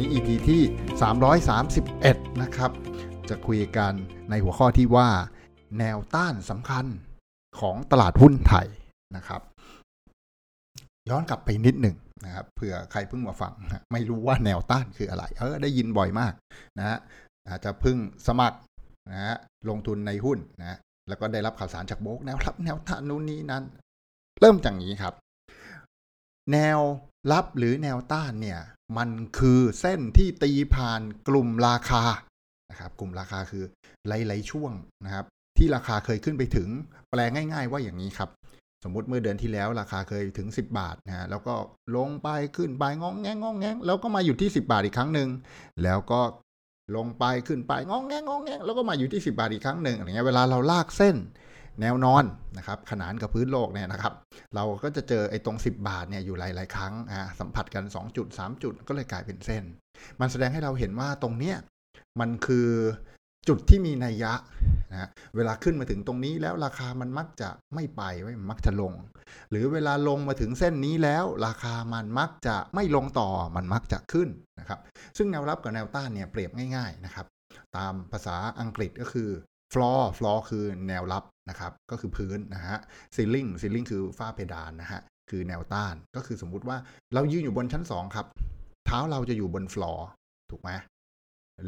นนี้ EP ที่ 331 นะครับ จะคุยกันในหัวข้อที่ว่า แนวต้านสำคัญของตลาดหุ้นไทยนะครับ ย้อนกลับไปนิดหนึ่งนะครับเผื่อใครเพิ่งมาฟัง ไม่รู้ว่าแนวต้านคืออะไร เออได้ยินบ่อยมากนะฮะอาจจะเพิ่งสมัครนะฮะลงทุนในหุ้นนะแล้วก็ได้รับข่าวสารจากโบกแนวรับแนวต้านนู้นนี้นั้น เริ่มจากนี้ครับ แนวรับหรือแนวต้านเนี่ย มันคือเส้นที่ตีผ่านกลุ่มราคานะครับกลุ่มราคาคือหลายๆช่วงนะครับ ที่ราคาเคยขึ้นไปถึงแปลง่าย ๆ ว่าอย่างนี้ครับ สมมุติเมื่อเดือนที่แล้วราคาเคยถึง 10 บาทนะฮะแล้วก็ลงไปขึ้นไปงองแงงงองแงงแล้วก็มาอยู่ที่ 10 บาทอีกครั้งหนึ่งแล้วก็ลงไปขึ้นไปงองแงงงองแงงแล้วก็มาอยู่ที่ 10 บาทอีกครั้งหนึ่งอะไรเงี้ยเวลาเราลากเส้น แนวนอนนะครับขนานกับพื้นโลกเนี่ยนะครับ เราก็จะเจอไอ้ตรง 10 บาทเนี่ยอยู่หลาย ๆ ครั้งอ่าสัมผัสกัน 2 จุด 3 จุดก็เลยกลายเป็นเส้น มันแสดงให้เราเห็นว่าตรงเนี้ยมันคือจุดที่มีนัยยะนะเวลาขึ้นมาถึงตรงนี้แล้วราคามันมักจะไม่ไปไม่มักจะลง หรือเวลาลงมาถึงเส้นนี้แล้วราคามันมักจะไม่ลงต่อมันมักจะขึ้นนะครับ ซึ่งแนวรับกับแนวต้านเนี่ยเปรียบง่าย ๆ นะครับ ตามภาษาอังกฤษก็คือ floor floor คือแนวรับ นะครับก็คือพื้นนะฮะ ceiling ceiling คือฝ้าเพดานนะฮะคือแนวต้านก็คือสมมุติว่าเรายืนอยู่บนชั้น2ครับ เท้าเราจะอยู่บน floor ถูกไหม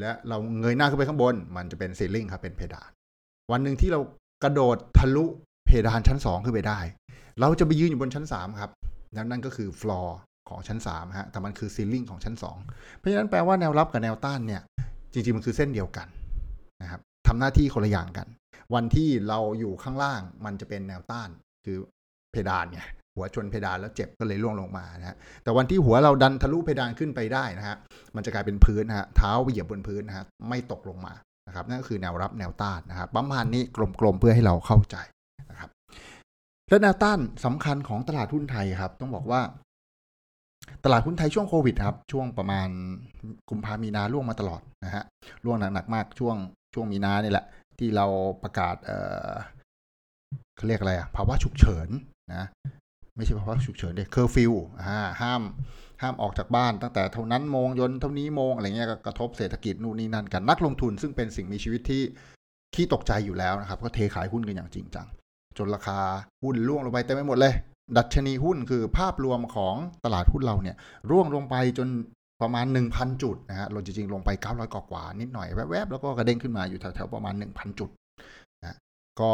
และเราเงยหน้าขึ้นไปข้างบน มันจะเป็น ceiling ครับเป็นเพดาน วันหนึ่งที่เรากระโดดทะลุเพดานชั้น2ขึ้นไปได้ เราจะไปยืนอยู่บนชั้น3ครับแล้วนั่นก็คือ floor ของชั้น3ฮะแต่มันคือ ceiling ของชั้น2เพราะฉะนั้นแปลว่าแนวรับกับแนวต้านเนี่ย จริงๆมันคือเส้นเดียวกันนะครับทำหน้าที่คนละอย่างกัน วันที่เราอยู่ข้างล่างมันจะเป็นแนวต้านคือเพดานเนี่ยหัวชนเพดานแล้วเจ็บก็เลยล่วงลงมานะฮะแต่วันที่หัวเราดันทะลุเพดานขึ้นไปได้นะฮะมันจะกลายเป็นพื้นนะฮะเท้าไปเหยียบบนพื้นนะฮะไม่ตกลงมานะครับนั่นก็คือแนวรับแนวต้านนะครับประมาณนี้กลมๆเพื่อให้เราเข้าใจนะครับและแนวต้านสำคัญของตลาดหุ้นไทยครับ ต้องบอกว่า ตลาดหุ้นไทยช่วงโควิดครับ ช่วงประมาณกุมภามีนาล่วงมาตลอดนะฮะล่วงหนักๆมากช่วงช่วงมีนาเนี่ยแหละ ที่เราประกาศเออเขาเรียกอะไรอะภาวะฉุกเฉินนะไม่ใช่ภาวะฉุกเฉินดิ curfew อ่าห้ามห้ามออกจากบ้านตั้งแต่เท่านั้นโมงยันเท่านี้โมงอะไรเงี้ยกระทบเศรษฐกิจนู่นนี่นั่นกันนักลงทุนซึ่งเป็นสิ่งมีชีวิตที่ขี้ตกใจอยู่แล้วนะครับ ก็เทขายหุ้นกันอย่างจริงจัง จนราคาหุ้นร่วงลงไปเต็มไปหมดเลย ดัชนีหุ้นคือภาพรวมของตลาดหุ้นเราเนี่ย ร่วงลงไปจน ประมาณ 1,000 จุดนะฮะลงจริงๆ ลงไป 900กว่าๆนิดหน่อยแวบๆ แล้วก็กระเด้งขึ้นมาอยู่แถวๆ ประมาณ 1,000 จุดนะก็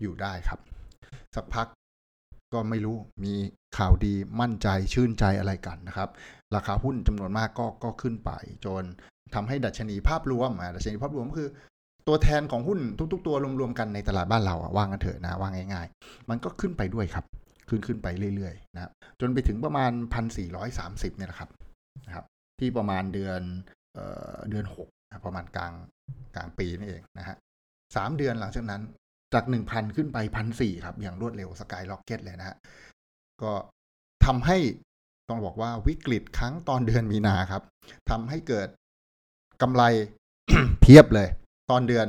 อยู่ได้ครับ สักพักก็ไม่รู้มีข่าวดีมั่นใจชื่นใจอะไรกันนะครับ ราคาหุ้นจำนวนมากก็ก็ขึ้นไป จนทำให้ดัชนีภาพรวมดัชนีภาพรวมก็คือตัวแทนของหุ้นทุก ๆ ตัวรวมๆกันในตลาดบ้านเราว่างกันเถอะนะว่างง่าย ๆ มันก็ขึ้นไปด้วยครับ ขึ้นขึ้นไปเรื่อยๆนะจนไปถึงประมาณ 1,430เนี่ยนะครับนะครับ ที่ประมาณเดือนเออเดือนหกประมาณกลางกลางปีนี่เองนะฮะสามเดือนหลังจากนั้นจากหนึ่งพันขึ้นไปพันสี่ครับ อย่างรวดเร็วสกายล็อกเก็ตเลยนะฮะก็ทำให้ต้องบอกว่าวิกฤตครั้งตอนเดือนมีนาครับทำให้เกิดกำไรเพียบเลย ตอนเดือน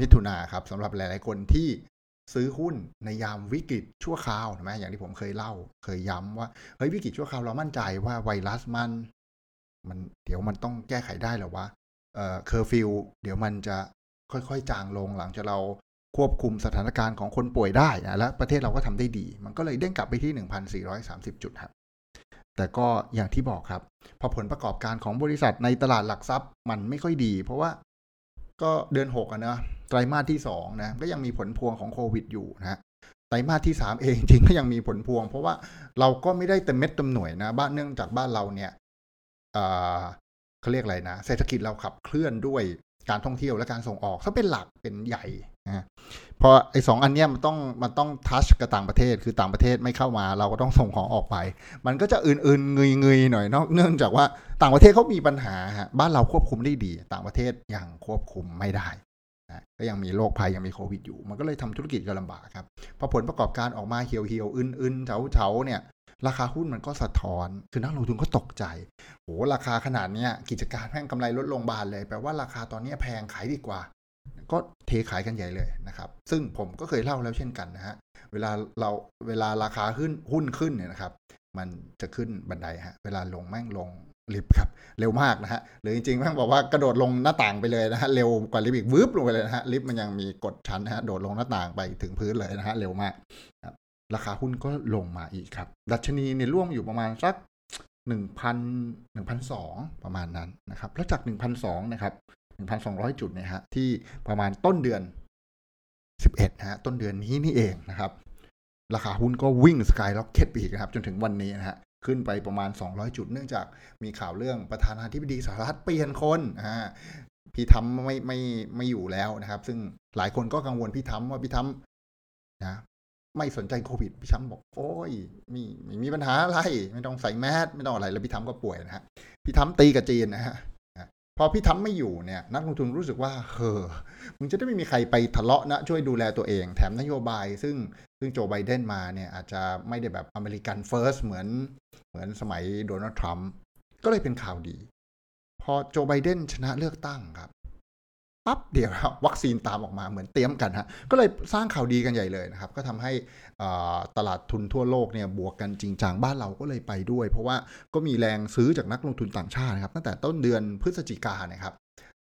มิถุนาครับสำหรับหลาย ๆ คนที่ซื้อหุ้นในยามวิกฤตชั่วคราวใช่ไหมอย่างที่ผมเคยเล่า เคยย้ำว่าเฮ้ยวิกฤตชั่วคราวเรามั่นใจว่าไวรัสมัน มันเดี๋ยวมันต้องแก้ไขได้หรอวะเอ่อ curfew เดี๋ยวมันจะค่อยๆ จางลงหลังจากเราควบคุมสถานการณ์ของคนป่วยได้นะและประเทศเราก็ทำได้ดี มันก็เลยเด้งกลับไปที่ 1,430 จุดครับแต่ก็อย่างที่บอกครับ พอผลประกอบการของบริษัทในตลาดหลักทรัพย์มันไม่ค่อยดี เพราะว่าก็เดือน6อะนะไตรมาสที่2นะก็ยังมีผลพวงของโควิดอยู่นะไตรมาสที่ 3 เองจริงก็ยังมีผลพวง เพราะว่าเราก็ไม่ได้เต็มเม็ดเต็มหน่วยนะบ้านเนื่องจากบ้านเราเนี่ย เขาเรียกอะไรนะ เศรษฐกิจเราขับเคลื่อนด้วยการท่องเที่ยวและการส่งออกซะเป็นหลักเป็นใหญ่นะพอไอ้สองอันเนี้ยมันต้องมันต้องทัชกับต่างประเทศคือต่างประเทศไม่เข้ามา เราก็ต้องส่งของออกไป มันก็จะอื่นๆเงยๆหน่อยเนาะเนื่องจากว่าต่างประเทศเขามีปัญหาฮะบ้านเราควบคุมได้ดี ต่างประเทศยังควบคุมไม่ได้นะก็ยังมีโรคภัยยังมีโควิดอยู่ มันก็เลยทำธุรกิจก็ลำบากครับพอผลประกอบการออกมาเหี่ยวเหี่ยวๆอึนๆเฉาเฉาเนี่ย ราคาหุ้นมันก็สะท้อน คือนักลงทุนก็ตกใจโหราคาขนาดเนี้ยกิจการแม่งกำไรลดลงบานเลยแปลว่าราคาตอนนี้แพงขายดีกว่า ก็เทขายกันใหญ่เลยนะครับ ซึ่งผมก็เคยเล่าแล้วเช่นกันนะฮะเวลาเราเวลาราคาขึ้นหุ้นขึ้นเนี่ยนะครับ มันจะขึ้นบันไดฮะเวลาลงแม่งลงลิฟต์ครับเร็วมากนะฮะหรือจริงๆแม่งบอกว่ากระโดดลงหน้าต่างไปเลยนะฮะเร็วกว่าลิฟต์อีกวืบลงไปเลยนะฮะลิฟต์มันยังมีกดชั้นนะฮะโดดลงหน้าต่างไปถึงพื้นเลยนะฮะเร็วมากครับ ราคาหุ้นก็ลงมาอีกครับ ดัชนีเนี่ยร่วงอยู่ประมาณสักหนึ่งพันหนึ่งพันสองประมาณนั้นนะครับแล้วจากหนึ่งพันสองนะครับหนึ่งพันสองร้อยจุดเนี่ยฮะที่ประมาณต้นเดือนสิบเอ็ดฮะต้นเดือนนี้นี่เองนะครับ ราคาหุ้นก็วิ่งสกายล็อกเก็ตไปอีกนะครับ จนถึงวันนี้นะฮะขึ้นไปประมาณ 200 จุด เนื่องจากมีข่าวเรื่องประธานาธิบดีสหรัฐเปลี่ยนคนอ่าพี่ทำไม่ไม่ไม่อยู่แล้วนะครับ ซึ่งหลายคนก็กังวลพี่ทำว่าพี่ทำนะ ไม่สนใจโควิดพี่ทำบอกโอ้ยมีไม่มีปัญหาอะไร ไม่ต้องใส่แมสไม่ต้องอะไรแล้วพี่ทำก็ป่วยนะฮะพี่ทำตีกับจีนนะฮะพอพี่ทำไม่อยู่เนี่ย นักลงทุนรู้สึกว่าเออมึงจะได้ไม่มีใครไปทะเลาะนะ ช่วยดูแลตัวเอง แถมนโยบาย ซึ่งซึ่งโจไบเดนมาเนี่ย อาจจะไม่ได้แบบ American first เหมือนเหมือนสมัยโดนัลด์ทรัมป์ก็เลยเป็นข่าวดี พอโจไบเดนชนะเลือกตั้งครับ ปั๊บเดียววัคซีนตามออกมาเหมือนเตรียมกันฮะก็เลยสร้างข่าวดีกันใหญ่เลยนะครับ ก็ทำให้ตลาดทุนทั่วโลกเนี่ยบวกกันจริงจังบ้านเราก็เลยไปด้วย เพราะว่าก็มีแรงซื้อจากนักลงทุนต่างชาตินะครับตั้งแต่ต้นเดือนพฤศจิกานะครับ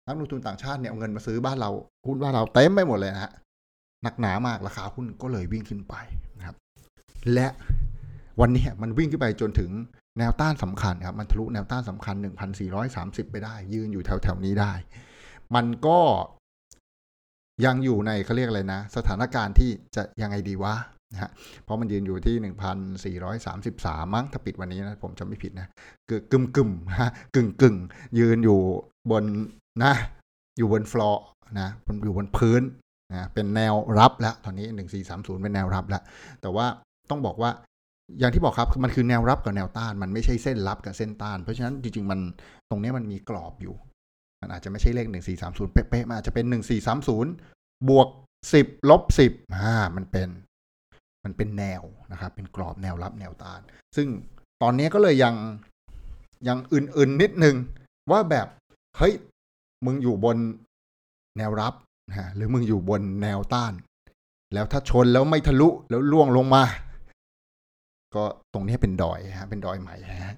นักลงทุนต่างชาติเนี่ยเอาเงินมาซื้อบ้านเราหุ้นบ้านเราเต็มไปหมดเลยนะฮะหนักหนามากราคาหุ้นก็เลยวิ่งขึ้นไปนะครับ และวันนี้มันวิ่งขึ้นไปจนถึงแนวต้านสำคัญครับ มันทะลุแนวต้านสำคัญ 1,430 ไปได้ ยืนอยู่แถวๆนี้ได้ มันก็ยังอยู่ในเขาเรียกอะไรนะ สถานการณ์ที่จะยังไงดีวะนะฮะเพราะมันยืนอยู่ที่ 1,433 มั้งถ้าปิดวันนี้นะผมจำไม่ผิดนะกึ่งกึ่มกึ่มฮะกึ่งกึ่งยืนอยู่บนนะ อยู่บนฟลอร์นะอยู่บนพื้นนะเป็นแนวรับแล้ว ตอนนี้ 1430 เป็นแนวรับแล้ว แต่ว่าต้องบอกว่าอย่างที่บอกครับมันคือแนวรับกับแนวต้าน มันไม่ใช่เส้นรับกับเส้นต้าน เพราะฉะนั้นจริงๆมันตรงนี้มันมีกรอบอยู่ มันอาจจะไม่ใช่เลข1430เป๊ะๆมันอาจจะเป็น1430บวก10ลบ10อ่ามันเป็น มันเป็นแนวนะครับ เป็นกรอบแนวรับแนวต้าน ซึ่งตอนนี้ก็เลยยังยังอื่นๆนิดนึง ว่าแบบ เฮ้ย มึงอยู่บนแนวรับนะฮะหรือมึงอยู่บนแนวต้าน แล้วถ้าชนแล้วไม่ทะลุแล้วล่วงลงมา ก็ตรงนี้เป็นดอยฮะเป็นดอยใหม่ฮะ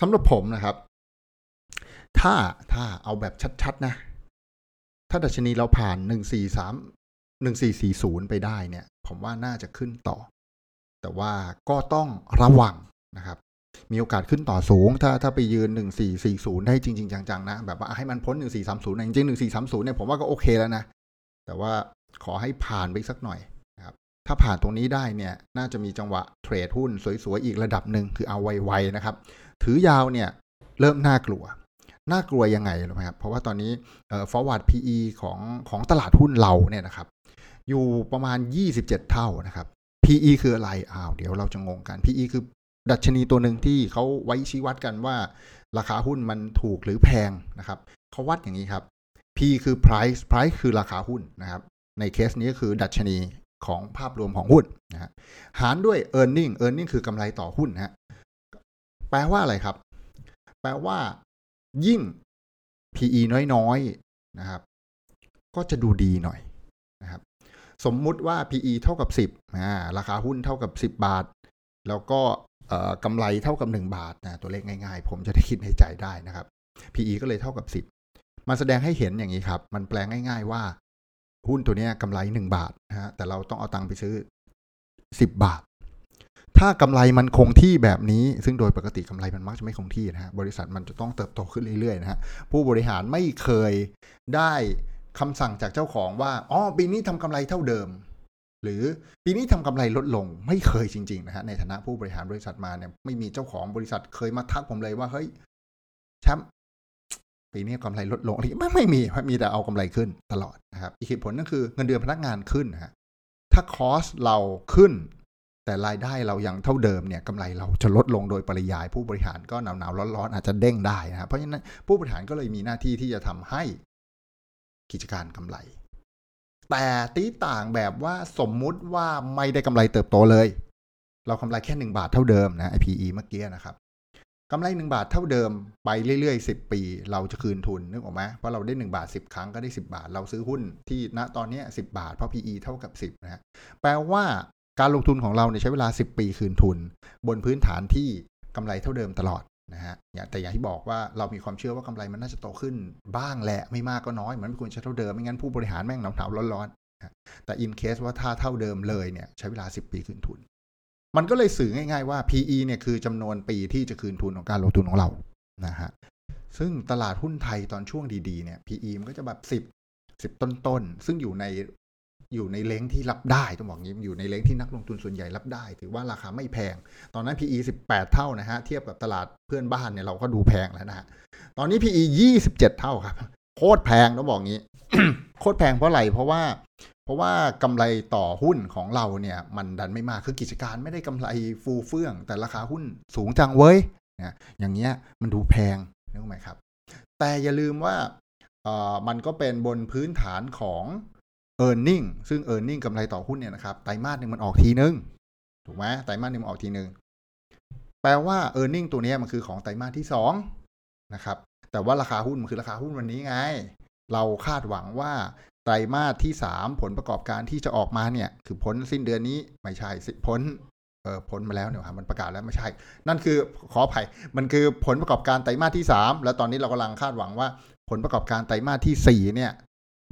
สำหรับผมนะครับ ถ้าถ้าเอาแบบชัดๆนะ ถ้าดัชนีเราผ่านหนึ่งสี่สามหนึ่งสี่สี่ศูนย์ไปได้เนี่ย ผมว่าน่าจะขึ้นต่อ แต่ว่าก็ต้องระวังนะครับ มีโอกาสขึ้นต่อสูง ถ้าถ้าไปยืน1440ได้จริง ๆ จังๆนะ แบบว่าให้มันพ้น1430นะจริงๆ1430เนี่ยผมว่าก็โอเคแล้วนะ แต่ว่าขอให้ผ่านไปสักหน่อยนะครับถ้าผ่านตรงนี้ได้เนี่ยน่าจะมีจังหวะเทรดหุ้นสวยๆ อีกระดับหนึ่งคือเอาไวๆนะครับ ถือยาวเนี่ยเริ่มน่ากลัว น่ากลัวยังไงรู้ไหมครับ เพราะว่าตอนนี้เอ่อ forward PE ของของตลาดหุ้นเราเนี่ยนะครับ อยู่ประมาณ 27 เท่านะครับ PE คืออะไร อ้าว เดี๋ยวเราจะงงกัน PE คือดัชนีตัวหนึ่งที่เขาไว้ชี้วัดกันว่าราคาหุ้นมันถูกหรือแพงนะครับ เขาวัดอย่างนี้ครับ P คือ price price คือราคาหุ้นนะครับ ในเคสนี้ก็คือดัชนีของภาพรวมของหุ้นนะฮะหารด้วย earning earning คือกำไรต่อหุ้นนะฮะแปลว่าอะไรครับ แปลว่า ยิ่ง PE น้อยๆนะครับ ก็จะดูดีหน่อยนะครับ สมมุติว่า PE เท่ากับ 10อ่าราคาหุ้นเท่ากับ 10 บาท แล้วก็กำไรเท่ากับ 1 บาทนะตัวเลขง่ายๆ ผมจะได้คิดในใจได้นะครับ PE ก็เลยเท่ากับ 10 มันแสดงให้เห็นอย่างนี้ครับ มันแปลงง่าย ๆว่าหุ้นตัวนี้กำไร 1 บาทนะฮะแต่เราต้องเอาตังค์ไปซื้อ 10 บาท ถ้ากำไรมันคงที่แบบนี้ ซึ่งโดยปกติกำไรมันมักจะไม่คงที่นะฮะบริษัทมันจะต้องเติบโตขึ้นเรื่อยๆนะฮะผู้บริหารไม่เคยได้คำสั่งจากเจ้าของว่าอ๋อปีนี้ทำกำไรเท่าเดิม หรือปีนี้ทำกำไรลดลงไม่เคยจริงๆนะฮะในฐานะผู้บริหารบริษัทมาเนี่ยไม่มีเจ้าของบริษัทเคยมาทักผมเลยว่าเฮ้ยแชมป์ปีนี้กำไรลดลงอะไรไม่ไม่มีมีแต่เอากำไรขึ้นตลอดนะครับอีกเหตุผลนั่นคือเงินเดือนพนักงานขึ้นนะฮะถ้าคอสเราขึ้น แต่รายได้เรายังเท่าเดิมเนี่ยกำไรเราจะลดลงโดยปริยายผู้บริหารก็หนาวหนาวร้อนๆอาจจะเด้งได้นะเพราะฉะนั้นผู้บริหารก็เลยมีหน้าที่ที่จะทำให้กิจการกำไร แต่ตีต่างแบบว่าสมมุติว่าไม่ได้กำไรเติบโตเลย เรากำไรแค่หนึ่งบาทเท่าเดิมนะ IPE เมื่อกี้นะครับกำไรหนึ่งบาทเท่าเดิมไปเรื่อยๆสิบปี เราจะคืนทุนนึกออกไหมเพราะเราได้หนึ่งบาทสิบครั้งก็ได้สิบาท เราซื้อหุ้นที่ณตอนนี้สิบาท เพราะ PE เท่ากับสิบนะแปลว่า การลงทุนของเราเนี่ยใช้เวลา 10 ปีคืนทุน บนพื้นฐานที่กำไรเท่าเดิมตลอดนะฮะแต่อย่างที่บอกว่าเรามีความเชื่อว่ากำไรมันน่าจะโตขึ้นบ้างแหละไม่มากก็น้อยเหมือนไม่ควรจะเท่าเดิมไม่งั้นผู้บริหารแม่งหนาวๆร้อนๆแต่อินเคสว่าถ้าเท่าเดิมเลยเนี่ยใช้เวลา 10 ปีคืนทุน มันก็เลยสื่อง่าย ๆว่า PE เนี่ยคือจำนวนปีที่จะคืนทุนของการลงทุนของเรานะฮะซึ่งตลาดหุ้นไทยตอนช่วงดีๆเนี่ย PE มันก็จะแบบ10 10 ต้นๆ ซึ่งอยู่ใน อยู่ในเล้งที่รับได้ต้องบอกงี้อยู่ในเล้งที่นักลงทุนส่วนใหญ่รับได้ ถือว่าราคาไม่แพง ตอนนั้น PE 18 เท่านะฮะ เทียบกับตลาดเพื่อนบ้านเนี่ยเราก็ดูแพงแล้วนะฮะ ตอนนี้ PE 27 เท่าครับ โคตรแพงต้องบอกงี้ โคตรแพงเพราะอะไร เพราะว่า เพราะว่ากำไรต่อหุ้นของเราเนี่ย มันดันไม่มาก คือกิจการไม่ได้กำไรฟูเฟื่อง แต่ราคาหุ้นสูงจังเว้ยนะอย่างเงี้ยมันดูแพงนึกไหมครับ แต่อย่าลืมว่าเอ่อมันก็เป็นบนพื้นฐานของ e a r n i n g ซึ่ง e a r n i n g กำไรต่อหุ้นเนี่ยนะครับไตรมาสหนึ่งมันออกทีนึง ถูกไหมไตรมาสหนึ่งมันออกทีนึง แปลว่า e a r n i n g ตัวนี้มันคือของไตรมาสที่สองนะครับแต่ว่าราคาหุ้นมันคือราคาหุ้นวันนี้ไง เราคาดหวังว่าไตรมาสที่สามผลประกอบการที่จะออกมาเนี่ย คือพ้นสิ้นเดือนนี้ไม่ใช่พ้นเออพ้นมาแล้วเนี่ยมันประกาศแล้วไม่ใช่ นั่นคือขออภัยมันคือผลประกอบการไตรมาสที่สามแล้วตอนนี้เรากำลังคาดหวังว่าผลประกอบการไตรมาสที่สี่เนี่ย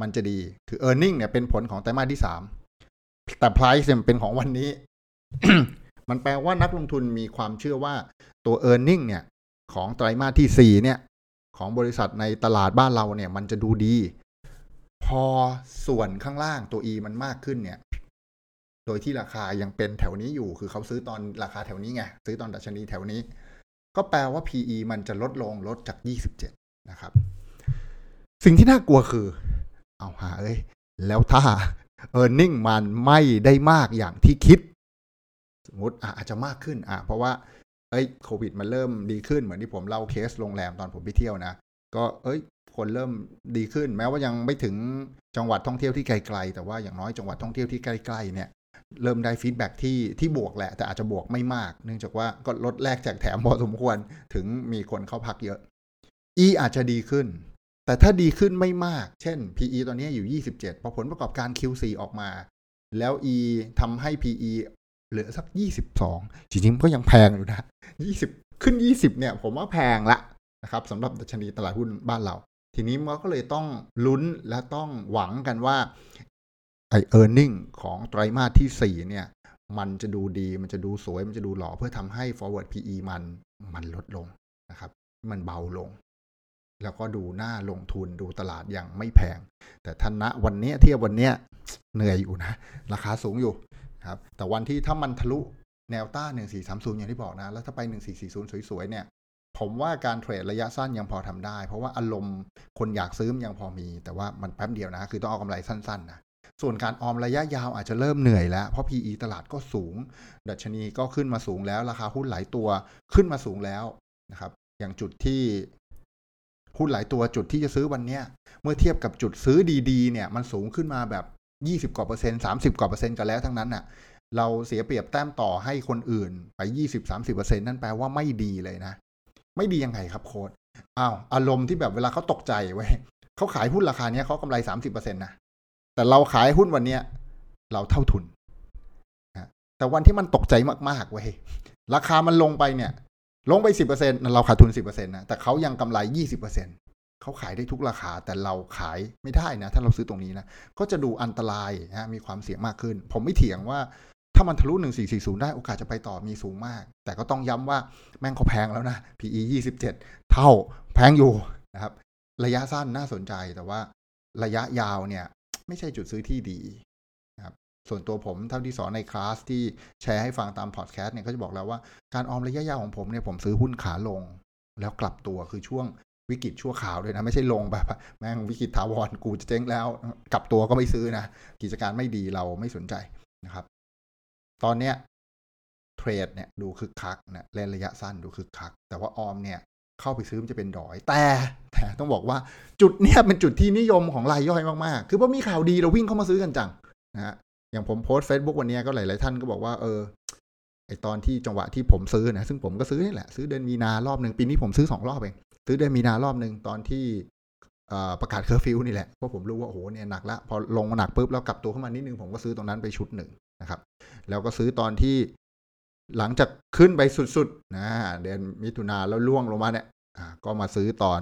มันจะดี คือ e a r n i n g เนี่ยเป็นผลของไตรมาสที่สามแต่ price เนี่ยเป็นของวันนี้ มันแปลว่านักลงทุนมีความเชื่อว่าตัว e a r n i n g เนี่ยของไตรมาสที่สี่เนี่ย ของบริษัทในตลาดบ้านเราเนี่ย มันจะดูดี พอส่วนข้างล่างตัว E มันมากขึ้นเนี่ย โดยที่ราคายังเป็นแถวนี้อยู่ คือเขาซื้อตอนราคาแถวนี้ไงซื้อตอนดัชนีแถวนี้ ก็แปลว่า PE มันจะลดลงลดจาก 27 นะครับ สิ่งที่น่ากลัวคือ เอาหาเอ้ยแล้วถ้า e a r n i n g มันไม่ได้มากอย่างที่คิด สมมติอาจจะมากขึ้นอะเพราะว่าเอ้ยโควิดมันเริ่มดีขึ้นเหมือนที่ผมเล่าเคสโรงแรมตอนผมไปเที่ยวนะ ก็เอ้ย คนเริ่มดีขึ้น แม้ว่ายังไม่ถึงจังหวัดท่องเที่ยวที่ไกลๆ แต่ว่าอย่างน้อยจังหวัดท่องเที่ยวที่ใกล้ๆเนี่ยเริ่มได้ฟีดแบ็ที่ที่บวกแหละ แต่อาจจะบวกไม่มาก เนื่องจากว่าก็ลดแลกแจกแถมพอสมควรถึงมีคนเข้าพักเยอะ E อาจจะดีขึ้น แต่ถ้าดีขึ้นไม่มาก เช่น PE ตอนนี้อยู่ 27 พอผลประกอบการ Q4 ออกมา แล้ว E ทำให้ PE เหลือสัก 22 จริงๆก็ยังแพงอยู่นะ 20 ขึ้น 20 เนี่ย ผมว่าแพงละนะครับสำหรับดัชนีตลาดหุ้นบ้านเรา ทีนี้มันก็เลยต้องลุ้นและต้องหวังกันว่าไอเออร์เน็งของไตรมาสที่ 4 เนี่ยมันจะดูดี มันจะดูสวย มันจะดูหล่อเพื่อทำให้ forward PE มัน มันลดลงนะครับ มันเบาลง แล้วก็ดูหน้าลงทุนดูตลาดอย่างไม่แพง แต่ท่านณวันนี้เทียบวันนี้เหนื่อยอยู่นะ ราคาสูงอยู่ครับ แต่วันที่ถ้ามันทะลุแนวต้าน1430 อย่างที่บอกนะ แล้วถ้าไป 1440 สวยๆ เนี่ย ผมว่าการเทรดระยะสั้นยังพอทำได้ เพราะว่าอารมณ์คนอยากซื้อยังพอมี แต่ว่ามันแป๊บเดียวนะ คือต้องเอากำไรสั้นๆนะ ส่วนการออมระยะยาวอาจจะเริ่มเหนื่อยแล้ว เพราะ PE ตลาดก็สูง ดัชนีก็ขึ้นมาสูงแล้ว ราคาหุ้นหลายตัวขึ้นมาสูงแล้วนะครับ อย่างจุดที่ หุ้นหลายตัวจุดที่จะซื้อวันเนี้ย เมื่อเทียบกับจุดซื้อดีๆเนี่ยมันสูงขึ้นมาแบบยี่สิบกว่าเปอร์เซ็นต์สามสิบกว่าเปอร์เซ็นต์กันแล้วทั้งนั้นน่ะเราเสียเปรียบแต้มต่อให้คนอื่นไปยี่สิบสามสิบเปอร์เซ็นต์นั่นแปลว่าไม่ดีเลยนะ ไม่ดียังไงครับโค้ดอ้าวอารมณ์ที่แบบเวลาเขาตกใจไว้เขาขายหุ้นราคาเนี้ยเขากำไรสามสิบเปอร์เซ็นต์นะแต่เราขายหุ้นวันเนี้ยเราเท่าทุนนะแต่วันที่มันตกใจมากๆเว้ยราคามันลงไปเนี่ย ลงไปสิบเปอร์เซ็นต์เราขาดทุนสิบเปอร์เซ็นต์นะแต่เขายังกำไรยี่สิบเปอร์เซ็นต์เขาขายได้ทุกราคา แต่เราขายไม่ได้นะ ถ้าเราซื้อตรงนี้นะก็จะดูอันตรายนะมีความเสี่ยงมากขึ้น ผมไม่เถียงว่าถ้ามันทะลุหนึ่งสี่สี่ศูนย์ได้โอกาสจะไปต่อมีสูงมาก แต่ก็ต้องย้ำว่าแม่งเขาแพงแล้วนะ PE ยี่สิบเจ็ดเท่าแพงอยู่นะครับ ระยะสั้นน่าสนใจแต่ว่าระยะยาวเนี่ย ไม่ใช่จุดซื้อที่ดี ส่วนตัวผมเท่าที่สอนในคลาสที่แชร์ให้ฟังตามพอดแคสต์เนี่ยก็จะบอกแล้วว่าการออมระยะยาวของผมเนี่ยผมซื้อหุ้นขาลง แล้วกลับตัวคือช่วงวิกฤตชั่วข่าวด้วยนะ ไม่ใช่ลงแบบแม่งวิกฤตถาวรกูจะเจ๊งแล้ว กลับตัวก็ไม่ซื้อนะกิจการไม่ดีเราไม่สนใจนะครับ ตอนเนี้ยเทรดเนี่ยดูคึกคักนะเล่นระยะสั้นดูคึกคัก แต่ว่าออมเนี่ยเข้าไปซื้อมันจะเป็นดอย แต่แต่ต้องบอกว่าจุดเนี้ยเป็นจุดที่นิยมของรายย่อยมากๆ คือพอมีข่าวดีเราวิ่งเข้ามาซื้อกันจังนะฮะ อย่างผมโพสต์ Facebook วันนี้ก็หลาย ๆ ท่านก็บอกว่าเออไอตอนที่จังหวะที่ผมซื้อนะซึ่งผมก็ซื้อนี่แหละ ซื้อเดือนมีนารอบหนึ่งปีนี้ผมซื้อสองรอบเองซื้อเดือนมีนารอบหนึ่งตอนที่ประกาศเคอร์ฟิวนี่แหละเพราะผมรู้ว่าโอ้โหเนี่ยหนักละพอลงมาหนักปุ๊บแล้วกลับตัวเข้ามานิดนึงผมก็ซื้อตรงนั้นไปชุดหนึ่งนะครับ แล้วก็ซื้อตอนที่หลังจากขึ้นไปสุดๆนะเดือนมิถุนาแล้วล่วงลงมาเนี่ยก็มาซื้อตอน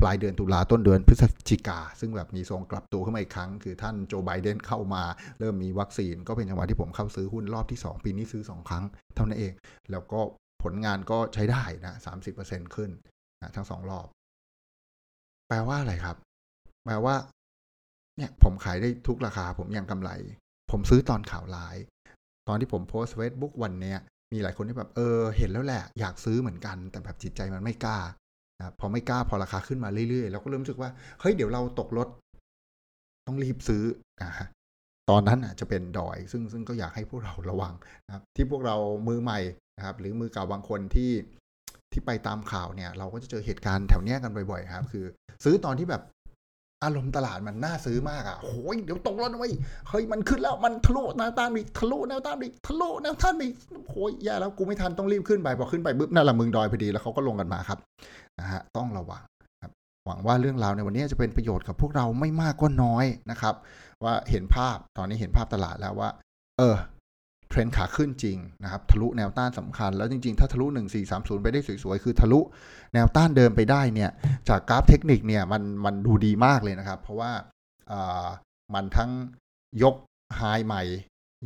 ปลายเดือนตุลาต้นเดือนพฤศจิกา ซึ่งแบบมีทรงกลับตัวขึ้นมาอีกครั้ง คือท่านโจไบเดนเข้ามาเริ่มมีวัคซีน ก็เป็นจังหวะที่ผมเข้าซื้อหุ้นรอบที่ 2 ปีนี้ซื้อ 2 ครั้งเท่านั้นเอง แล้วก็ผลงานก็ใช้ได้นะสามสิบเปอร์เซ็นต์ขึ้นนะทั้งสองรอบ แปลว่าอะไรครับ แปลว่า เนี่ยผมขายได้ทุกราคา ผมยังกำไร ผมซื้อตอนข่าวร้าย ตอนที่ผมโพสต์เฟซบุ๊กวันเนี้ยมีหลายคนที่แบบเออ เห็นแล้วแหละ อยากซื้อเหมือนกัน แต่แบบจิตใจมันไม่กล้า นะพอไม่กล้าพอราคาขึ้นมาเรื่อยๆเราก็เริ่มรู้สึกว่าเฮ้ยเดี๋ยวเราตกรถต้องรีบซื้ออ่าตอนนั้นอะจะเป็นดอย ซึ่งซึ่งก็อยากให้พวกเราระวังนะครับ ที่พวกเรามือใหม่นะครับ หรือมือเก่าบางคนที่ที่ไปตามข่าวเนี่ย เราก็จะเจอเหตุการณ์แถวเนี้ยกันบ่อยๆครับ คือ ซื้อตอนที่แบบอารมณ์ตลาดมันน่าซื้อมากอะโอ้ยเดี๋ยวตกแล้วนะเว้ยเฮ้ยมันขึ้นแล้วมันทะลุแนวต้านอีกทะลุแนวต้านอีกทะลุแนวต้านอีกโอ้ยแย่แล้วกูไม่ทันต้องรีบขึ้นไปพอขึ้นไปบึ๊บนั่นแหละมึงดอยพอดีแล้วเขาก็ลงกันมาครับ นะฮะต้องระวังครับหวังว่าเรื่องราวในวันนี้จะเป็นประโยชน์กับพวกเราไม่มากก็น้อยนะครับ ว่าเห็นภาพตอนนี้เห็นภาพตลาดแล้วว่า เออเทรนขาขึ้นจริงนะครับทะลุแนวต้านสำคัญ แล้วจริงๆ ถ้าทะลุ 1430 ไปได้สวยๆ คือทะลุแนวต้านเดิมไปได้เนี่ยจากกราฟเทคนิคเนี่ยมันมันดูดีมากเลยนะครับ เพราะว่ามันทั้งยกไฮใหม่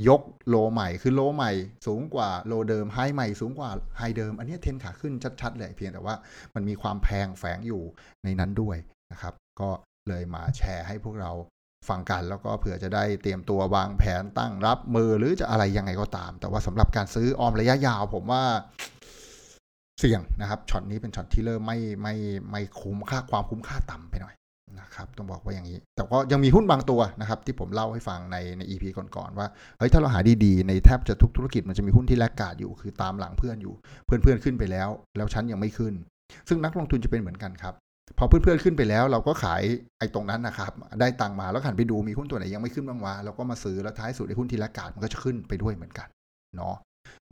ยกโลใหม่คือโลใหม่ สูงกว่าโลเดิมไฮใหม่สูงกว่าไฮเดิม อันนี้เทนขาขึ้นชัดๆเลยเพียงแต่ว่ามันมีความแพงแฝงอยู่ในนั้นด้วยนะครับ ก็เลยมาแชร์ให้พวกเราฟังกันแล้วก็เผื่อจะได้เตรียมตัววางแผนตั้งรับมือหรือจะอะไรยังไงก็ตาม แต่ว่าสำหรับการซื้อออมระยะยาว ผมว่าเสี่ยงนะครับช็อตนี้เป็นช็อตที่เริ่มไม่ไม่ไม่คุ้มค่าความคุ้มค่าต่ำไปหน่อย นะครับต้องบอกว่าอย่างนี้ แต่ก็ยังมีหุ้นบางตัวนะครับ ที่ผมเล่าให้ฟังในใน EP ก่อนๆว่าเฮ้ยถ้าเราหาดีๆ ในแทบจะทุกธุรกิจมันจะมีหุ้นที่แลกกาดอยู่คือตามหลังเพื่อนอยู่ เพื่อนๆขึ้นไปแล้ว แล้วฉันยังไม่ขึ้น ซึ่งนักลงทุนจะเป็นเหมือนกันครับพอเพื่อนๆขึ้นไปแล้วเราก็ขายไอ้ตรงนั้นนะครับ ได้ตังมาแล้วหันไปดูมีหุ้นตัวไหนยังไม่ขึ้นบ้างวะเราก็มาซื้อแล้วท้ายสุดไอ้หุ้นที่แลกกาดมันก็จะขึ้นไปด้วยเหมือนกันเนาะ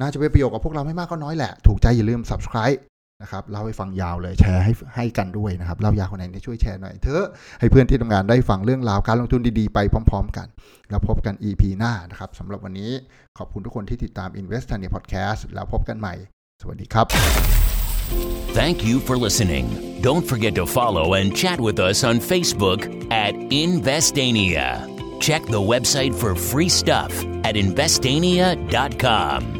น่าจะเป็นประโยชน์กับพวกเราไม่มากก็น้อยแหละ ถูกใจอย่าลืม subscribe นะครับเล่าให้ฟังยาวเลยแชร์ให้ให้กันด้วยนะครับเล่ายาวคนไหนช่วยแชร์หน่อยเถอะให้เพื่อนที่ทำงานได้ฟังเรื่องราวการลงทุนดีๆไปพร้อม ๆ กัน แล้วพบกัน EP หน้านะครับสำหรับวันนี้ขอบคุณทุกคนที่ติดตาม Investania Podcast แล้วพบกันใหม่ สวัสดีครับ Thank you for listening. Don't forget to follow and chat with us on Facebook at Investania. Check the website for free stuff at investania.com.